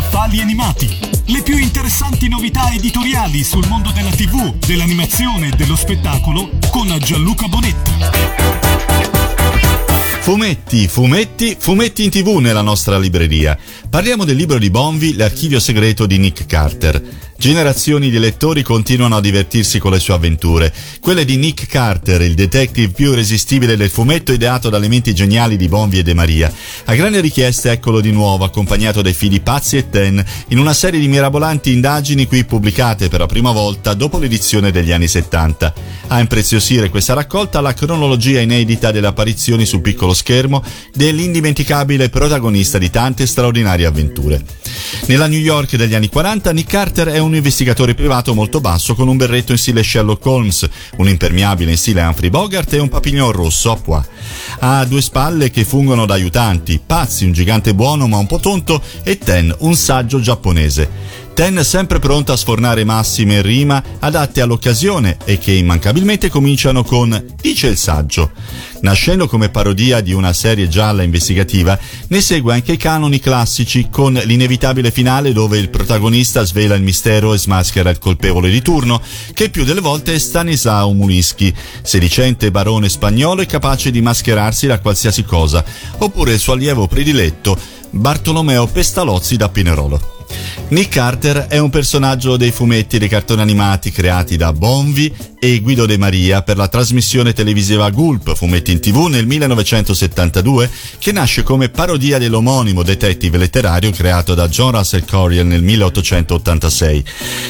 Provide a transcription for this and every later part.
Scaffali animati. Le più interessanti novità editoriali sul mondo della TV, dell'animazione e dello spettacolo con Gianluca Bonetta. Fumetti, fumetti, fumetti in tv nella nostra libreria. Parliamo del libro di Bonvi, L'archivio segreto di Nick Carter. Generazioni di lettori continuano a divertirsi con le sue avventure. Quelle di Nick Carter, il detective più irresistibile del fumetto ideato dalle menti geniali di Bonvi e De Maria. A grande richiesta eccolo di nuovo, accompagnato dai figli Pazzi e Ten, in una serie di mirabolanti indagini qui pubblicate per la prima volta dopo l'edizione degli anni 70. A impreziosire questa raccolta la cronologia inedita delle apparizioni sul piccolo schermo dell'indimenticabile protagonista di tante straordinarie avventure. Nella New York degli anni 40 Nick Carter è un investigatore privato molto basso con un berretto in stile Sherlock Holmes, un impermeabile in stile Humphrey Bogart e un papillon rosso a pois. Ha due spalle che fungono da aiutanti, Pazzi, un gigante buono ma un po' tonto, e Ten, un saggio giapponese. Ten sempre pronto a sfornare massime in rima adatte all'occasione e che immancabilmente cominciano con Dice il saggio. Nascendo come parodia di una serie gialla investigativa, ne segue anche i canoni classici con l'inevitabile finale dove il protagonista svela il mistero e smaschera il colpevole di turno, che più delle volte è Stanislao Mulischi, sedicente barone spagnolo e capace di mascherarsi da qualsiasi cosa, oppure il suo allievo prediletto Bartolomeo Pestalozzi da Pinerolo. Nick Carter è un personaggio dei fumetti e dei cartoni animati creati da Bonvi e Guido De Maria per la trasmissione televisiva Gulp, fumetti in tv nel 1972, che nasce come parodia dell'omonimo detective letterario creato da John Russell Coriel nel 1886.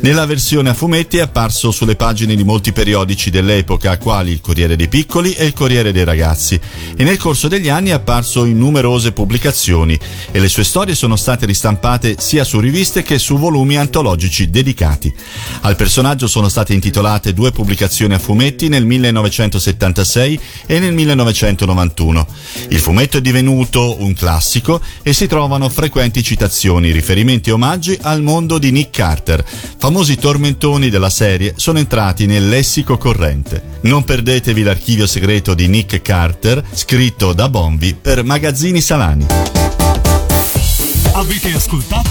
Nella versione a fumetti è apparso sulle pagine di molti periodici dell'epoca, quali il Corriere dei Piccoli e il Corriere dei Ragazzi, e nel corso degli anni è apparso in numerose pubblicazioni e le sue storie sono state ristampate sia su riviste che su volumi antologici dedicati. Al personaggio sono state intitolate due pubblicazioni a fumetti nel 1976 e nel 1991. Il fumetto è divenuto un classico e si trovano frequenti citazioni, riferimenti e omaggi al mondo di Nick Carter. Famosi tormentoni della serie sono entrati nel lessico corrente. Non perdetevi l'archivio segreto di Nick Carter, scritto da Bonvi per Magazzini Salani. Avete ascoltato